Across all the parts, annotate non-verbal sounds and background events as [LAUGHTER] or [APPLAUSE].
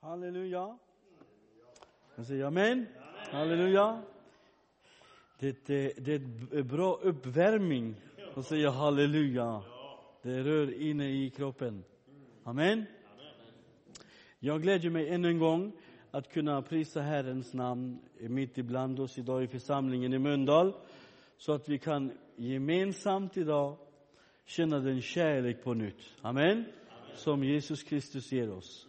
Halleluja. Jag säger amen. Halleluja. Det, det, det är bra uppvärmning att säga halleluja. Det rör inne i kroppen. Amen. Jag glädjer mig ännu en gång att kunna prisa Herrens namn mitt ibland oss idag i församlingen i Mölndal. Så att vi kan gemensamt idag känna den kärlek på nytt. Amen. Som Jesus Kristus ger oss.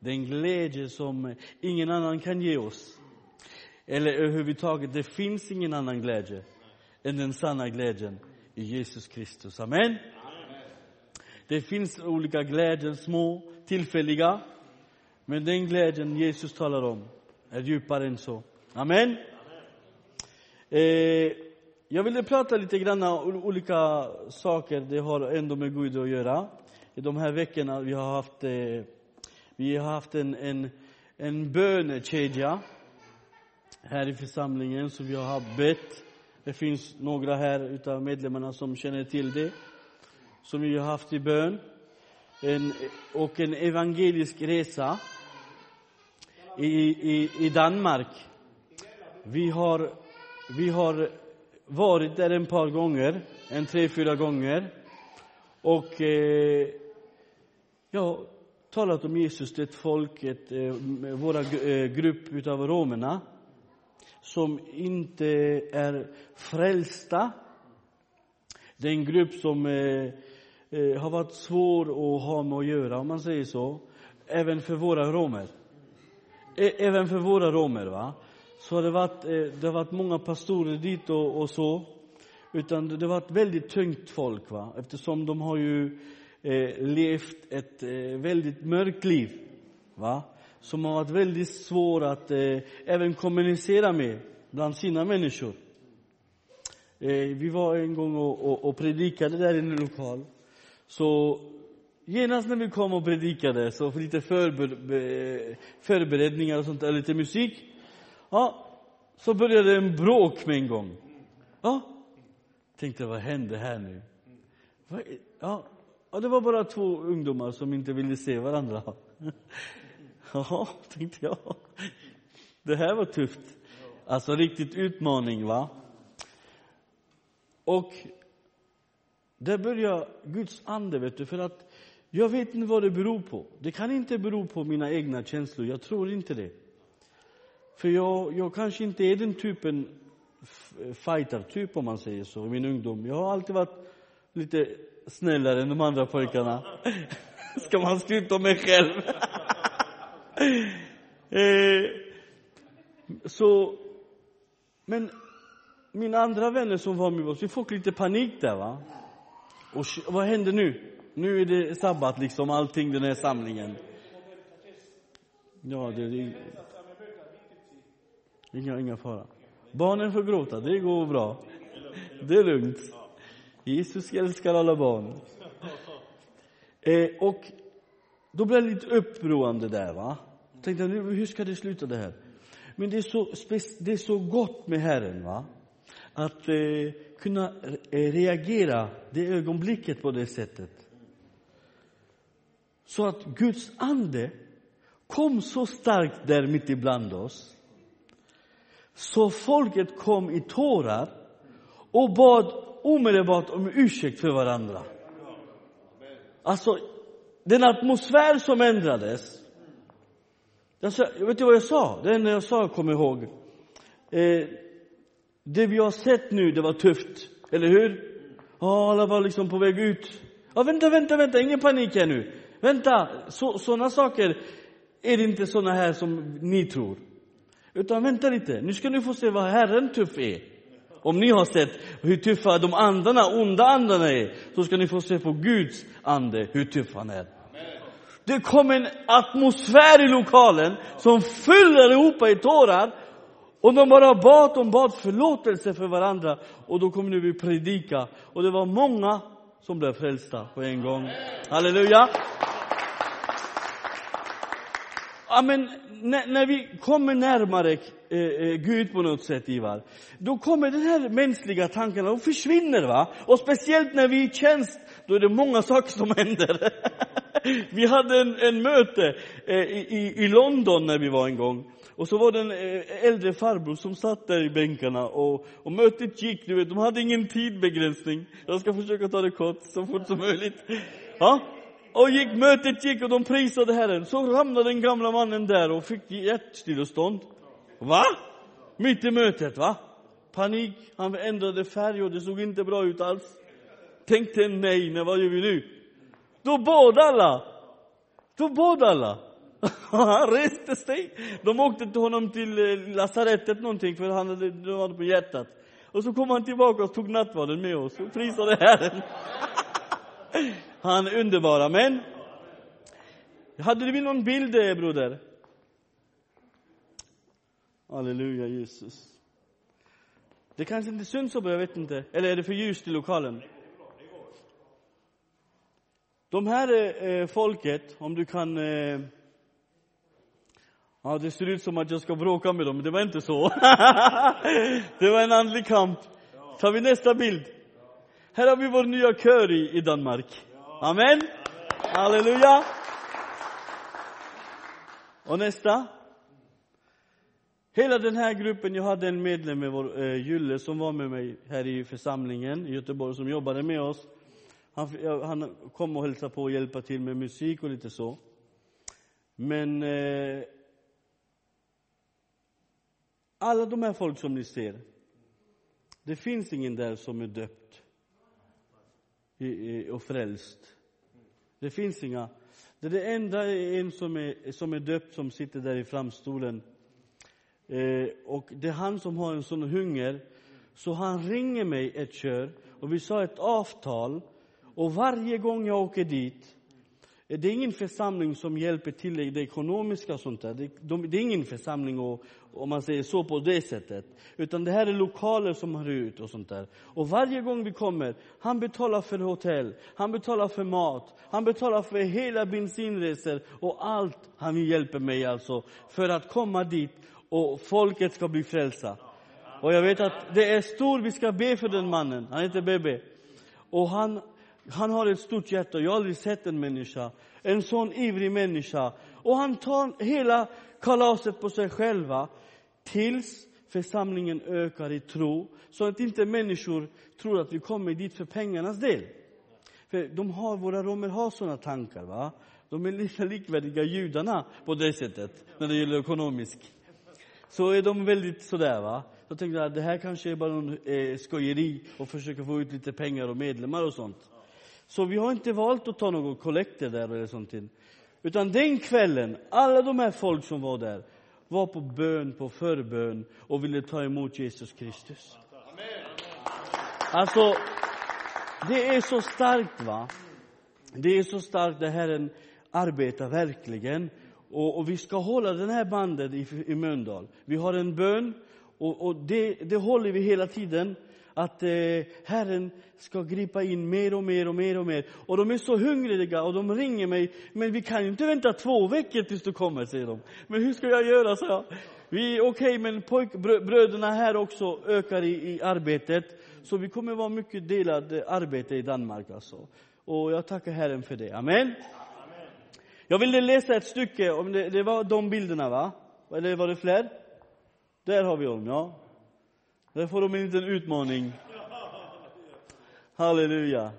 Den glädje som ingen annan kan ge oss. Eller överhuvudtaget, det finns ingen annan glädje än den sanna glädjen i Jesus Kristus. Amen. Det finns olika glädjen, små, tillfälliga. Men den glädjen Jesus talar om är djupare än så. Amen. Eh, jag ville prata lite grann om olika saker, det har ändå med Gud att göra. I de här veckorna vi har haft, eh, vi har haft en, en, en bönekedja här i församlingen som vi har bett. Det finns några här utav medlemmarna som känner till det. Som vi har haft i bön. En, och en evangelisk resa i, i, i Danmark. Vi har, vi har varit där en par gånger, en tre, fyra gånger. Och eh, ja, talat om Jesus till ett folk, ett, eh, våra eh, grupp utav romerna som inte är frälsta. Det är en grupp som eh, eh, har varit svår att ha med att göra, om man säger så. Även för våra romer. Även för våra romer, va. Så har det varit, eh, det har varit många pastorer dit och, och så. Utan det har varit väldigt tungt folk, va. Eftersom de har ju eh, levt ett eh, väldigt mörkt liv, va som har varit väldigt svår att eh, även kommunicera med bland sina människor. Eh, vi var en gång och, och, och predikade där i en lokal. Så genast när vi kom och predikade, så för lite förber, förberedningar och sånt där, lite musik, ja, så började en bråk med en gång. Ja, tänkte vad hände här nu? Ja, ja, det var bara två ungdomar som inte ville se varandra. [LAUGHS] Ja, tänkte jag. Det här var tufft. Alltså riktigt utmaning, va? Och där börjar Guds ande, vet du, för att jag vet inte vad det beror på. Det kan inte bero på mina egna känslor, jag tror inte det. För jag, jag kanske inte är den typen fighter-typ, om man säger så, i min ungdom. Jag har alltid varit lite snällare än de andra pojkarna. [LAUGHS] Ska man skryta om mig själv? [LAUGHS] eh, så, men mina andra vänner som var med oss, vi fick lite panik där va. Och vad händer nu? Nu är det sabbat liksom, allting, den här samlingen. Ja, det är... Inga, inga fara. Barnen får gråta, det går bra. Det är lugnt. Jesus älskar alla barn. Eh, och då blev det lite upproande där, va? Tänkte nu, hur ska det sluta det här? Men det är så, det är så gott med Herren, va? Att eh, kunna eh, reagera det ögonblicket på det sättet. Så att Guds ande kom så starkt där mitt ibland oss. Så folket kom i tårar och bad omedelbart om ursäkt för varandra. Alltså, den atmosfär som ändrades. Jag sa, vet du vad jag sa? Det enda jag sa, kom ihåg. Eh, det vi har sett nu, det var tufft. Eller hur? Ja, alla var liksom på väg ut. Ja, vänta, vänta, vänta, ingen panik här nu. Vänta, sådana saker är det inte sådana här som ni tror. Utan vänta lite, nu ska ni få se vad Herren tuff är. Om ni har sett hur tuffa de andarna, onda andarna är, så ska ni få se på Guds ande, hur tuff han är. Det kom en atmosfär i lokalen som fyller Europa i tårar. Och de bara bad, de bad förlåtelse för varandra. Och då kom nu vi predika. Och det var många som blev frälsta på en gång. Halleluja! Amen. när, när vi kommer närmare Eh, eh, Gud på något sätt, Ivar, då kommer den här mänskliga tankarna, och försvinner. va? Och speciellt när vi är i tjänst, då är det många saker som händer. [LAUGHS] vi hade en, en möte eh, i, i London när vi var en gång. Och så var det en eh, äldre farbror som satt där i bänkarna och, och mötet gick, du vet, de hade ingen tidbegränsning. Jag ska försöka ta det kort, så fort som möjligt. Ja? Och gick, mötet gick och de prisade Herren. Så ramlade den gamla mannen där och fick hjärtstillestånd. Va? Mitt i mötet, va? Panik, han ändrade färg och det såg inte bra ut alls. Tänkte nej, men vad gör vi nu? Då bad alla. Då bad alla. [LAUGHS] Han reste sig. De åkte till honom till eh, lasarettet någonting för han hade, det på hjärtat. Och så kom han tillbaka och tog nattvarden med oss och prisade Herren. [LAUGHS] Han är underbar, amen. Hade vi någon bild eh, broder? Halleluja, Jesus. Det kanske inte syns så bra, jag vet inte. Eller är det för ljust i lokalen? De här eh, folket, om du kan... Eh, ja, det ser ut som att jag ska bråka med dem, men det var inte så. [LAUGHS] det var en andlig kamp. Tar vi nästa bild? Här har vi vår nya kör i, i Danmark. Amen. Halleluja. Och nästa. Hela den här gruppen, jag hade en medlem med vår eh, Julle som var med mig här i församlingen i Göteborg som jobbade med oss. Han, han kom och hälsade på och hjälpa till med musik och lite så. Men eh, alla de här folk som ni ser, det finns ingen där som är döpt och frälst. Det finns inga. Det är det enda en som är, som är döpt som sitter där i framstolen. Eh, och det är han som har en sån hunger. Så han ringer mig ett kör och vi sa ett avtal. Och varje gång jag åker dit eh, det är ingen församling som hjälper till i det ekonomiska och sånt där. Det, de, det är ingen församling, och, om man säger så, på det sättet. Utan det här är lokaler som har ut och sånt där. Och varje gång vi kommer, han betalar för hotell, han betalar för mat, han betalar för hela bensinresor och allt. Han hjälper mig alltså för att komma dit och folket ska bli frälsta. Och jag vet att det är stor, vi ska be för den mannen, han heter Bebe. Och han han har ett stort hjärta. Jag har aldrig sett en människa, en sån ivrig människa. Och han tar hela kalaset på sig själva tills församlingen ökar i tro. Så att inte människor tror att vi kommer dit för pengarnas del. För de har, våra romer har såna tankar. va? De är lite likvärdiga judarna på det sättet, när det gäller ekonomiskt. Så är de väldigt sådär. va? Så tänkte jag att det här kanske är bara någon eh, skojeri och försöka få ut lite pengar och medlemmar och sånt. Så vi har inte valt att ta någon kollekter där eller sånt. Utan den kvällen, alla de här folk som var där var på bön, på förbön och ville ta emot Jesus Kristus. Alltså, det är så starkt, va? Det är så starkt, där Herren arbetar verkligen. Och, och vi ska hålla den här bandet i, i Mölndal. Vi har en bön och, och det, det håller vi hela tiden att eh, Herren ska gripa in mer och mer och mer och mer. Och de är så hungriga och de ringer mig. Men vi kan ju inte vänta två veckor tills du kommer, säger de. Men hur ska jag göra, så jag. Vi, okej, okay, men pojk, bröderna här också ökar i, i arbetet. Så vi kommer vara mycket delad eh, arbete i Danmark alltså. Och jag tackar Herren för det. Amen. Jag ville läsa ett stycke, om det, det var de bilderna va? Eller var det fler? Där har vi dem, ja. Där får de en liten utmaning. Halleluja.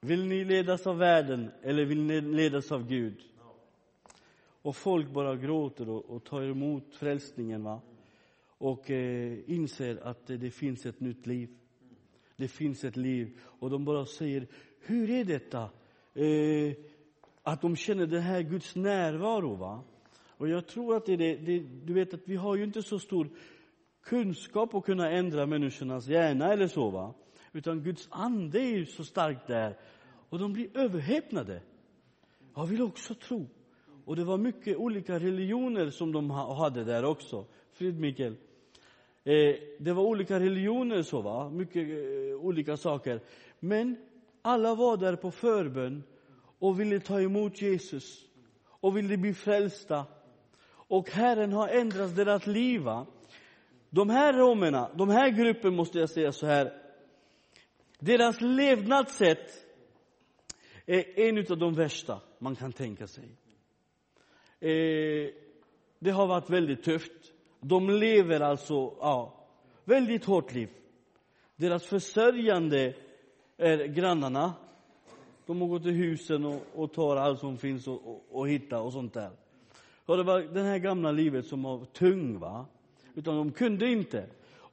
Vill ni ledas av världen eller vill ni ledas av Gud? Och folk bara gråter och, och tar emot frälsningen. Va? Och eh, inser att det, det finns ett nytt liv. Det finns ett liv. Och de bara säger, hur är detta? Eh, att de känner den här Guds närvaro. Va? Och jag tror att det är det, det, du vet att vi har ju inte så stor kunskap att kunna ändra människornas hjärna eller så. Va? Utan Guds ande är ju så stark där. Och de blir överhäpnade. Jag vill också tro. Och det var mycket olika religioner som de hade där också. Frid Mikael. Eh, det var olika religioner så va, mycket eh, olika saker. Men alla var där på förbön och ville ta emot Jesus och ville bli frälsta. Och Herren har ändrat deras liv. De här romerna, de här gruppen måste jag säga så här. Deras levnadssätt är en av de värsta man kan tänka sig. Eh, det har varit väldigt tufft. De lever alltså, ja, väldigt hårt liv. Deras försörjande är grannarna. De har gått till husen och, och tar allt som finns och, och, och hittar och sånt där. Och det var det här gamla livet som var tung, va? Utan de kunde inte.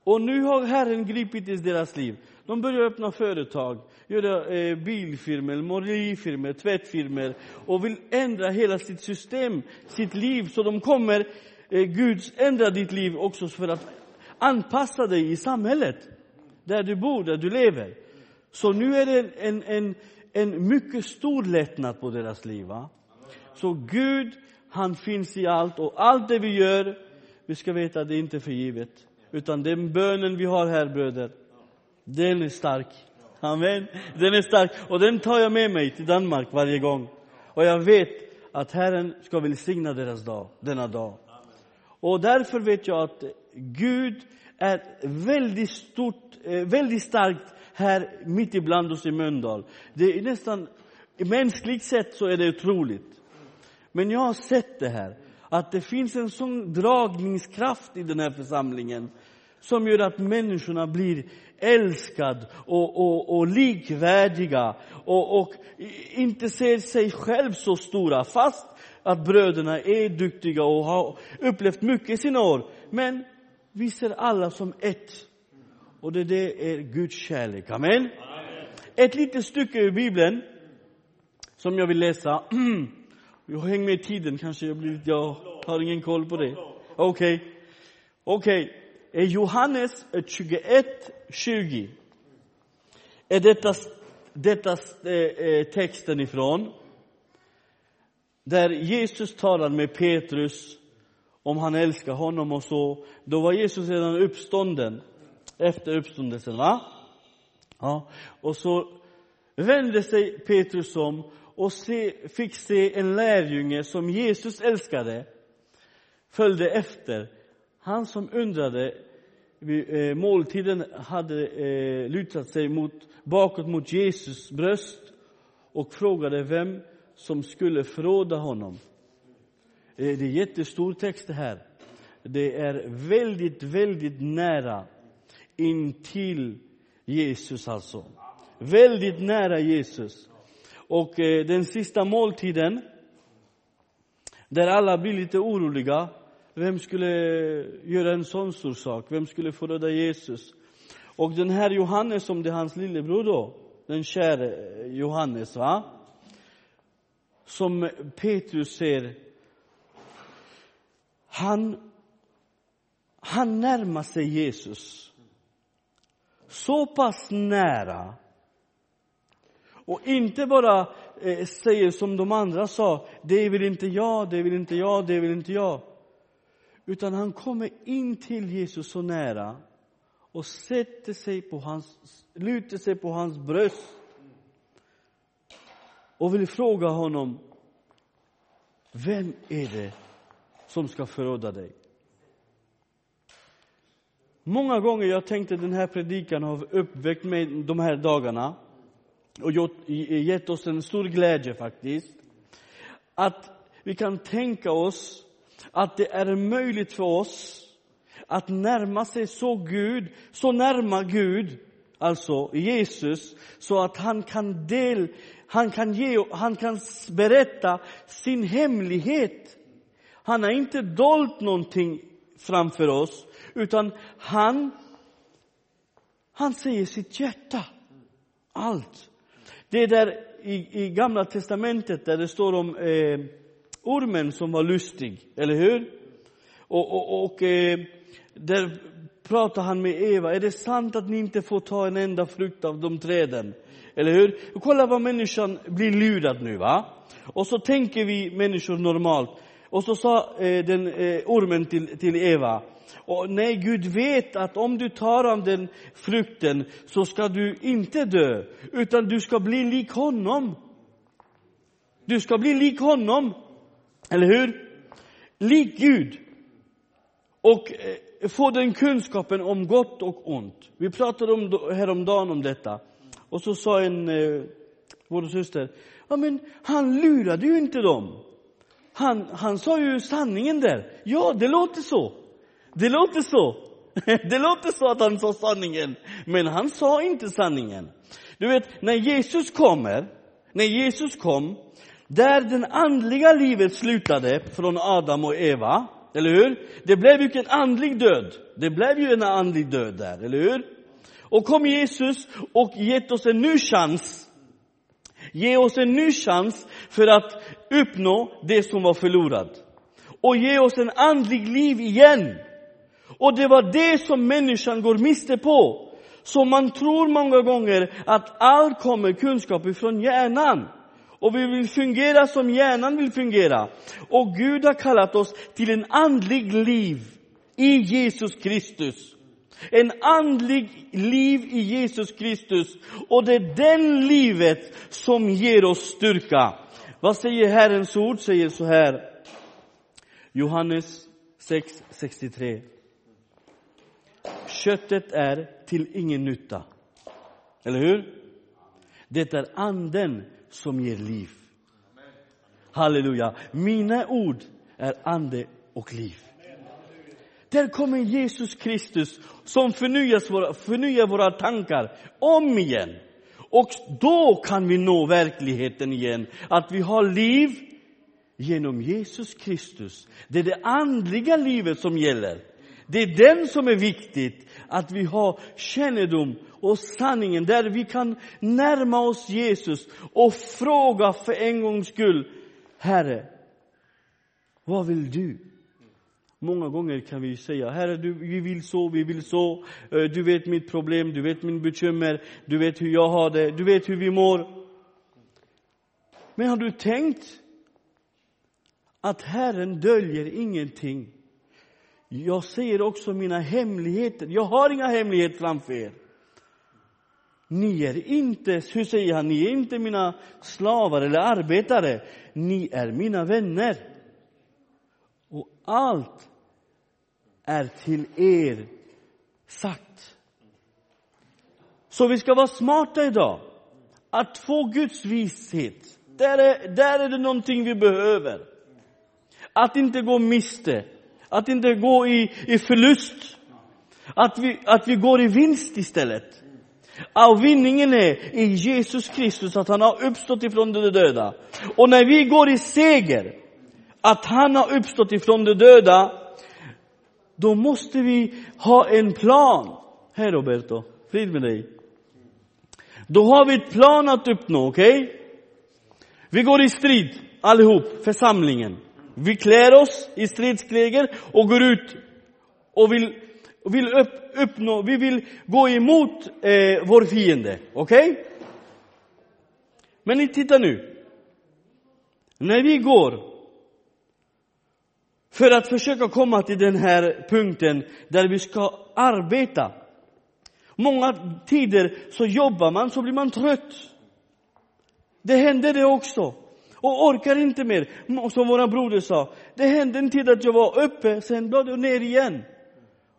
Och nu har Herren gripit i deras liv. De börjar öppna företag, göra eh, bilfirmor, målerifirmor, tvättfirmor och vill ändra hela sitt system, sitt liv. Så de kommer, eh, Gud ändra ditt liv också för att anpassa dig i samhället. Där du bor, där du lever. Så nu är det en, en, en mycket stor lättnad på deras liv. Va? Så Gud, han finns i allt och allt det vi gör, vi ska veta att det inte är för givet. Utan den bönen vi har här, bröder, den är stark. Amen. Den är stark. Och den tar jag med mig till Danmark varje gång. Och jag vet att Herren ska välsigna deras dag, denna dag. Och därför vet jag att Gud är väldigt stort, eh, väldigt starkt här mitt ibland oss i Mölndal. Det är nästan, mänskligt sett så är det otroligt. Men jag har sett det här, att det finns en sån dragningskraft i den här församlingen som gör att människorna blir älskad och, och, och likvärdiga och, och inte ser sig själv så stora fast att bröderna är duktiga och har upplevt mycket i sina år. Men vi ser alla som ett. Och det, det är Guds kärlek. Amen. Amen. Ett litet stycke ur Bibeln som jag vill läsa. [CLEARS THROAT] Jag hänger med i tiden kanske. Jag, blir, jag har ingen koll på det. Okej. Okay. Okej. Okay. Johannes eh, 21, 20 är detta, detta eh, texten ifrån. Där Jesus talar med Petrus om han älskar honom och så. Då var Jesus redan uppstånden, efter uppståndelsen. Va? Ja. Och så vände sig Petrus om och se, fick se en lärjunge som Jesus älskade, följde efter. Han som undrade, eh, måltiden hade eh, lutat sig mot, bakåt mot Jesus bröst och frågade vem som skulle förråda honom. Eh, det är jättestor text det här. Det är väldigt, väldigt nära intill Jesus alltså. Väldigt nära Jesus. Och eh, den sista måltiden, där alla blir lite oroliga. Vem skulle göra en sån stor sak? Vem skulle förråda Jesus? Och den här Johannes, som det är hans lillebror då, den käre eh, Johannes, va? Som Petrus ser, han, han närmar sig Jesus. Så pass nära och inte bara eh, säger som de andra sa, det vill inte jag, det vill inte jag, det vill inte jag. Utan han kommer in till Jesus så nära och sätter sig på hans, lutar sig på hans bröst och vill fråga honom, vem är det som ska förråda dig? Många gånger jag tänkte den här predikan har uppväckt mig de här dagarna och gett oss en stor glädje faktiskt. Att vi kan tänka oss att det är möjligt för oss att närma sig så Gud, så närma Gud, alltså Jesus, så att han kan del, han kan ge, han kan berätta sin hemlighet. Han har inte dolt någonting framför oss, utan han, han säger sitt hjärta. Allt. Det är där i, i Gamla Testamentet där det står om eh, ormen som var lustig, eller hur? Och, och, och eh, där pratar han med Eva. Är det sant att ni inte får ta en enda frukt av de träden? Eller hur? Och kolla vad människan blir lurad nu, va? Och så tänker vi människor normalt. Och så sa eh, den, eh, ormen till, till Eva, och nej, Gud vet att om du tar av den frukten så ska du inte dö, utan du ska bli lik honom. Du ska bli lik honom, eller hur? Lik Gud. Och eh, få den kunskapen om gott och ont. Vi pratade om, häromdagen om detta. Och så sa en, eh, Vår syster. Ja, men han lurade ju inte dem. Han, han sa ju sanningen där. Ja, det låter så. Det låter så. [LAUGHS] Det låter så att han sa sanningen. Men han sa inte sanningen. Du vet, när Jesus kommer, när Jesus kom, där den andliga livet slutade från Adam och Eva, eller hur? Det blev ju en andlig död. Det blev ju en andlig död där, eller hur? Och kom Jesus och gett oss en ny chans. Ge oss en ny chans för att uppnå det som var förlorat. Och ge oss en andlig liv igen. Och det var det som människan går miste på. Så man tror många gånger att allt kommer kunskap ifrån hjärnan. Och vi vill fungera som hjärnan vill fungera. Och Gud har kallat oss till en andlig liv i Jesus Kristus. En andlig liv i Jesus Kristus. Och det är den livet som ger oss styrka. Vad säger Herrens ord? Säger så här. Johannes 6.63. Köttet är till ingen nytta. Eller hur? Det är anden som ger liv. Halleluja. Mina ord är ande och liv. Där kommer Jesus Kristus som våra, förnyar våra tankar om igen. Och då kan vi nå verkligheten igen. Att vi har liv genom Jesus Kristus. Det är det andliga livet som gäller. Det är den som är viktigt, att vi har kännedom och sanningen där vi kan närma oss Jesus och fråga för en gångs skull, Herre, vad vill du? Många gånger kan vi säga, Herre, du, vi vill så, vi vill så. Eh, du vet mitt problem, du vet min bekymmer, du vet hur jag har det, du vet hur vi mår. Men har du tänkt att Herren döljer ingenting? Jag ser också mina hemligheter. Jag har inga hemligheter framför er. Ni är inte, hur säger han, ni är inte mina slavar eller arbetare. Ni är mina vänner. Och allt är till er sagt. Så vi ska vara smarta idag. Att få Guds vishet, där är, där är det någonting vi behöver. Att inte gå miste, att inte gå i, i förlust. Att vi, att vi går i vinst istället. Och vinningen är i Jesus Kristus, att han har uppstått ifrån de döda. Och när vi går i seger, att han har uppstått ifrån de döda, då måste vi ha en plan. Hej Roberto, frid med dig. Då har vi ett plan att uppnå, okej? Okay? Vi går i strid, allihop, församlingen. Vi klär oss i stridskläder och går ut och vill, vill upp, uppnå, vi vill gå emot eh, vår fiende. Okej? Okay? Men ni tittar nu. När vi går för att försöka komma till den här punkten där vi ska arbeta. Många tider så jobbar man, så blir man trött. Det händer det också. Och orkar inte mer. Som våra broder sa. Det hände en tid att jag var uppe, sen blev jag ner igen.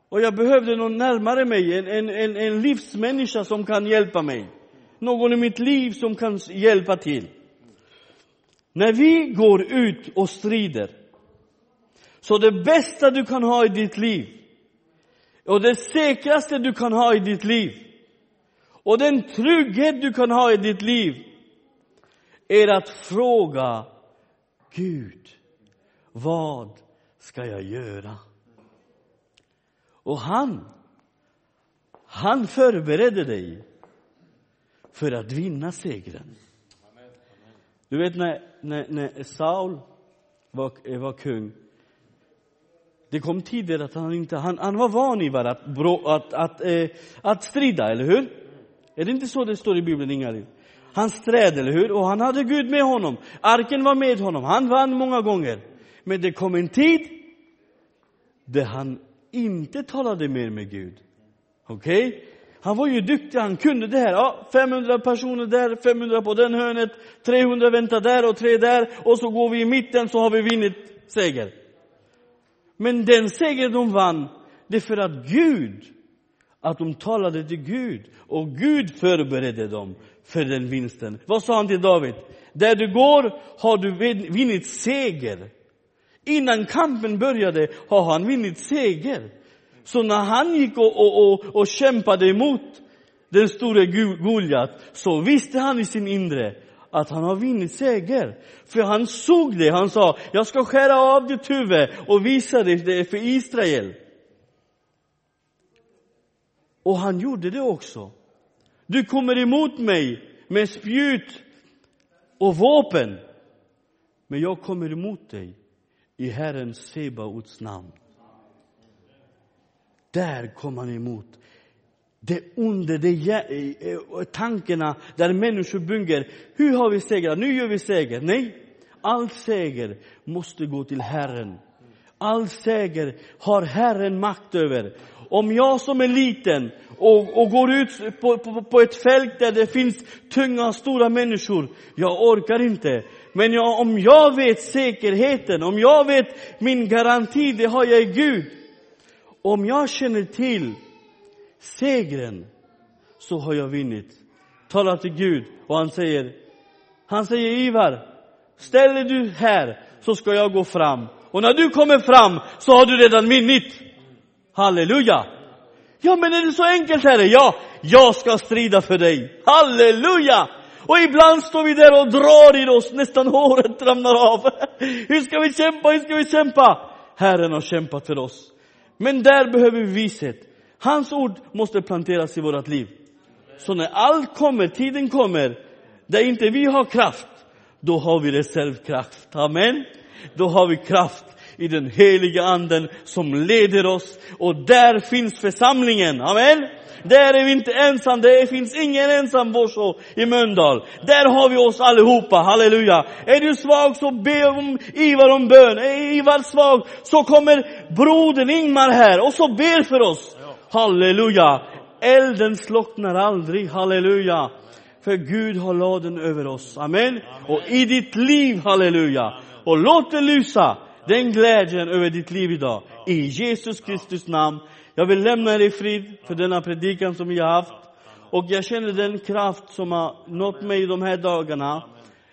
Och jag behövde någon närmare mig, en, en, en, en livsmänniska som kan hjälpa mig. Någon i mitt liv som kan hjälpa till. När vi går ut och strider, så det bästa du kan ha i ditt liv, och det säkraste du kan ha i ditt liv, och den trygghet du kan ha i ditt liv, är att fråga Gud, vad ska jag göra? Och han, han förberedde dig för att vinna segern. Du vet när, när, när Saul var, var kung, det kom tider att han inte, han, han var van vid att, att, att, att, eh, att strida, eller hur? Är det inte så det står i Bibeln, Ingalill? Han stred, eller hur? Och han hade Gud med honom. Arken var med honom. Han vann många gånger. Men det kom en tid där han inte talade mer med Gud. Okej? Okay? Han var ju duktig, han kunde det här. Ja, 500 personer där, 500 på den hörnet, 300 väntar där och tre där. Och så går vi i mitten så har vi vunnit seger. Men den seger de vann, det är för att Gud att de talade till Gud och Gud förberedde dem för den vinsten. Vad sa han till David? Där du går har du vunnit seger. Innan kampen började har han vunnit seger. Så när han gick och, och, och, och kämpade emot den store Goliat så visste han i sin inre att han har vunnit seger. För han såg det, han sa, jag ska skära av ditt huvud och visa det för Israel. Och han gjorde det också. Du kommer emot mig med spjut och vapen. Men jag kommer emot dig i Herren Sebaots namn. Där kom han emot det onda, det eh, eh, tankarna där människor bygger. Hur har vi segrat? Nu gör vi seger. Nej, all seger måste gå till Herren. All seger har Herren makt över. Om jag som är liten och, och går ut på, på, på, ett fält där det finns tunga, stora människor, jag orkar inte. Men jag, om jag vet säkerheten, om jag vet min garanti, det har jag i Gud. Om jag känner till segern, så har jag vunnit. Talar till Gud och han säger, han säger Ivar, ställ dig du här så ska jag gå fram. Och när du kommer fram så har du redan vunnit. Halleluja! Ja, men är det så enkelt Herre? Ja, jag ska strida för dig. Halleluja! Och ibland står vi där och drar i oss, nästan håret ramlar av. [LAUGHS] Hur ska vi kämpa? Hur ska vi kämpa? Herren har kämpat för oss. Men där behöver vi vishet. Hans ord måste planteras i vårt liv. Så när allt kommer, tiden kommer, där inte vi har kraft, då har vi reservkraft. Amen. Då har vi kraft i den heliga anden som leder oss. Och där finns församlingen. Amen. Där är vi inte ensam, det finns ingen ensam Borså i Mölndal. Där har vi oss allihopa, halleluja. Är du svag så be om Ivar om bön. Är Ivar svag så kommer brodern Ingmar här och så ber för oss. Halleluja! Elden slocknar aldrig, halleluja! För Gud har laden över oss, amen. Och i ditt liv, halleluja! Och låt det lysa, den glädjen över ditt liv idag. I Jesus Kristus namn. Jag vill lämna er i frid för denna predikan som vi har haft. Och jag känner den kraft som har nått mig de här dagarna,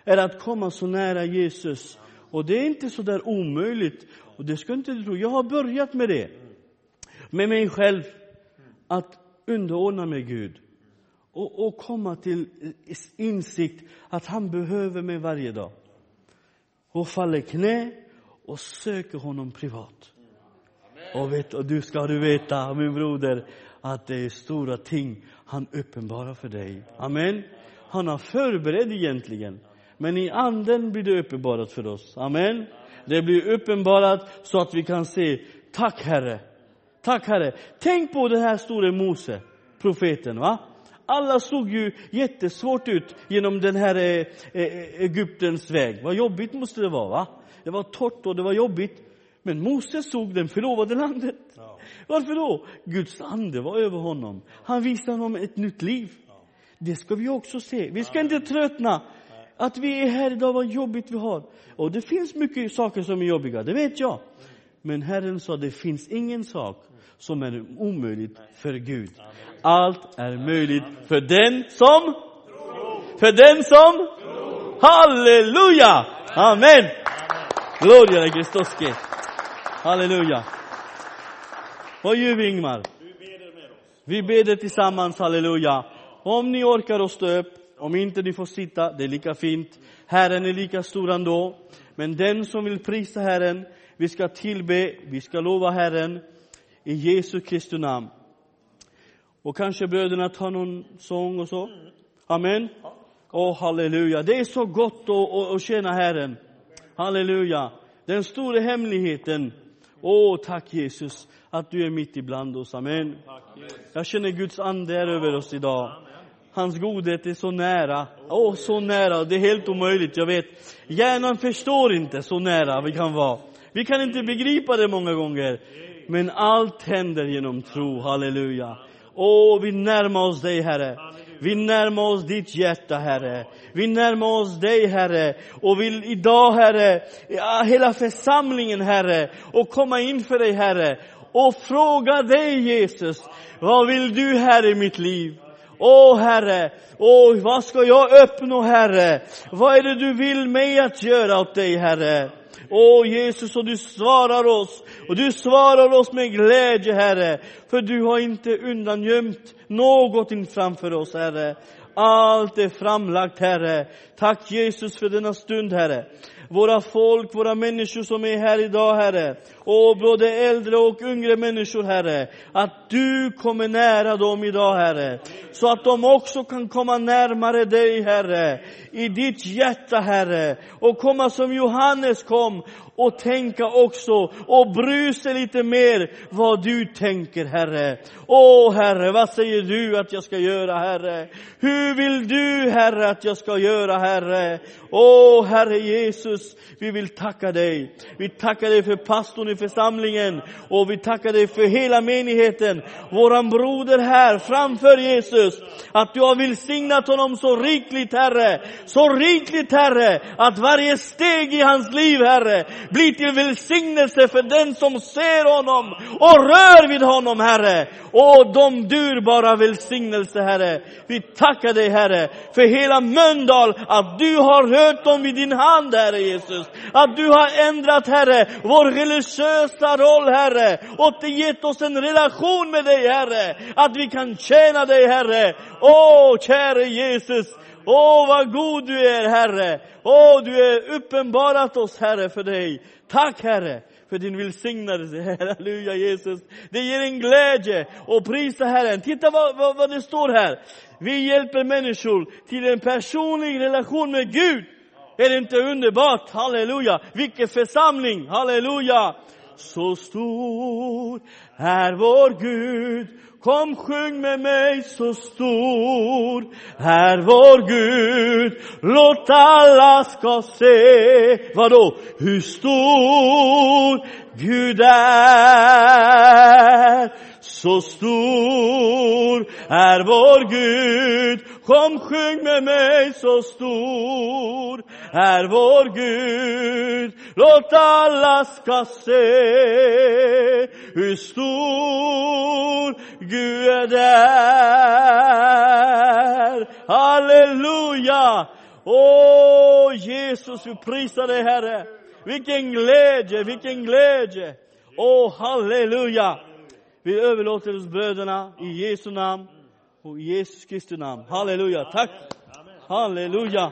är att komma så nära Jesus. Och det är inte så där omöjligt. Och det ska inte du tro. Jag har börjat med det. Med mig själv att underordna mig Gud och, och komma till insikt att han behöver mig varje dag. Och faller knä och söker honom privat. Och, vet, och du ska du veta, min broder, att det är stora ting han uppenbarar för dig. Amen. Han har förberett egentligen. Men i anden blir det uppenbarat för oss. Amen. Det blir uppenbarat så att vi kan se, tack Herre, Tack Herre. Tänk på den här store Mose, profeten. va? Alla såg ju jättesvårt ut genom den här eh, eh, Egyptens väg. Vad jobbigt måste det vara. va? Det var torrt och det var jobbigt. Men Mose såg den förlovade landet. Ja. Varför då? Guds ande var över honom. Han visade honom ett nytt liv. Ja. Det ska vi också se. Vi ska inte tröttna. Att vi är här idag, vad jobbigt vi har. Och det finns mycket saker som är jobbiga, det vet jag. Men Herren sa, det finns ingen sak som är omöjligt för Gud. Allt är möjligt för den som för den som Halleluja! Amen! Gloria till Kristus. Halleluja. Vad gör vi Ingmar? Vi ber tillsammans, halleluja. Om ni orkar att stå upp, om inte ni får sitta, det är lika fint. Herren är lika stor ändå. Men den som vill prisa Herren, vi ska tillbe, vi ska lova Herren i Jesu Kristi namn. Och kanske bröderna tar någon sång och så. Amen. Åh, oh, halleluja. Det är så gott att, att, tjäna Herren. Halleluja. Den stora hemligheten. Åh, oh, tack Jesus att du är mitt ibland oss. Amen. Jag känner Guds ande är över oss idag. Hans godhet är så nära. Åh, oh, så nära. Det är helt omöjligt, jag vet. Hjärnan förstår inte så nära vi kan vara. Vi kan inte begripa det många gånger. Men allt händer genom tro, halleluja. Åh, vi närmar oss dig, Herre. Vi närmar oss ditt hjärta, Herre. Vi närmar oss dig, Herre. Och vill idag, Herre, hela församlingen, Herre, och komma inför dig, Herre. och fråga dig Jesus, vad vill du Herre, i mitt liv? Åh Herre, åh vad ska jag uppnå Herre? Vad är det du vill mig att göra åt dig Herre? Åh Jesus, och du svarar oss, och du svarar oss med glädje Herre, för du har inte undangömt någonting framför oss Herre. Allt är framlagt Herre. Tack Jesus för denna stund Herre våra folk, våra människor som är här idag, Herre. Och både äldre och yngre människor, Herre. Att du kommer nära dem idag, Herre. Så att de också kan komma närmare dig, Herre. I ditt hjärta, Herre. Och komma som Johannes kom och tänka också och bry sig lite mer vad du tänker, Herre. Åh, Herre, vad säger du att jag ska göra, Herre? Hur vill du, Herre, att jag ska göra, Herre? Åh, Herre Jesus, vi vill tacka dig. Vi tackar dig för pastorn i församlingen och vi tackar dig för hela menigheten. Våran broder här framför Jesus, att du har välsignat honom så rikligt, Herre. Så rikligt, Herre, att varje steg i hans liv, Herre, blir till välsignelse för den som ser honom och rör vid honom, Herre. Och de dyrbara välsignelse, Herre. Vi tackar dig, Herre, för hela Mölndal, att du har rört dem vid din hand, Herre Jesus. Att du har ändrat, Herre, vår religiösa roll, Herre, och gett oss en relation med dig, Herre. Att vi kan tjäna dig, Herre. Åh, käre Jesus, Åh, vad god du är, Herre! Åh, du är uppenbarat oss, Herre, för dig. Tack, Herre, för din välsignelse. [LAUGHS] Halleluja, Jesus. Det ger en glädje och prisa Herren. Titta vad, vad, vad det står här. Vi hjälper människor till en personlig relation med Gud. Är det inte underbart? Halleluja! Vilken församling! Halleluja! Så stor är vår Gud Kom sjung med mig så stor är vår Gud. Låt alla ska se, vadå? Hur stor Gud är. Så stor är vår Gud. Kom sjung med mig så stor är vår Gud. Låt alla ska se hur stor Gud är. Halleluja! Åh Jesus, vi prisar dig Herre. Vilken glädje, vilken glädje. Åh halleluja. Vi överlåter oss bröderna i Jesu namn och i Jesus Kristi namn. Halleluja. Tack. Halleluja.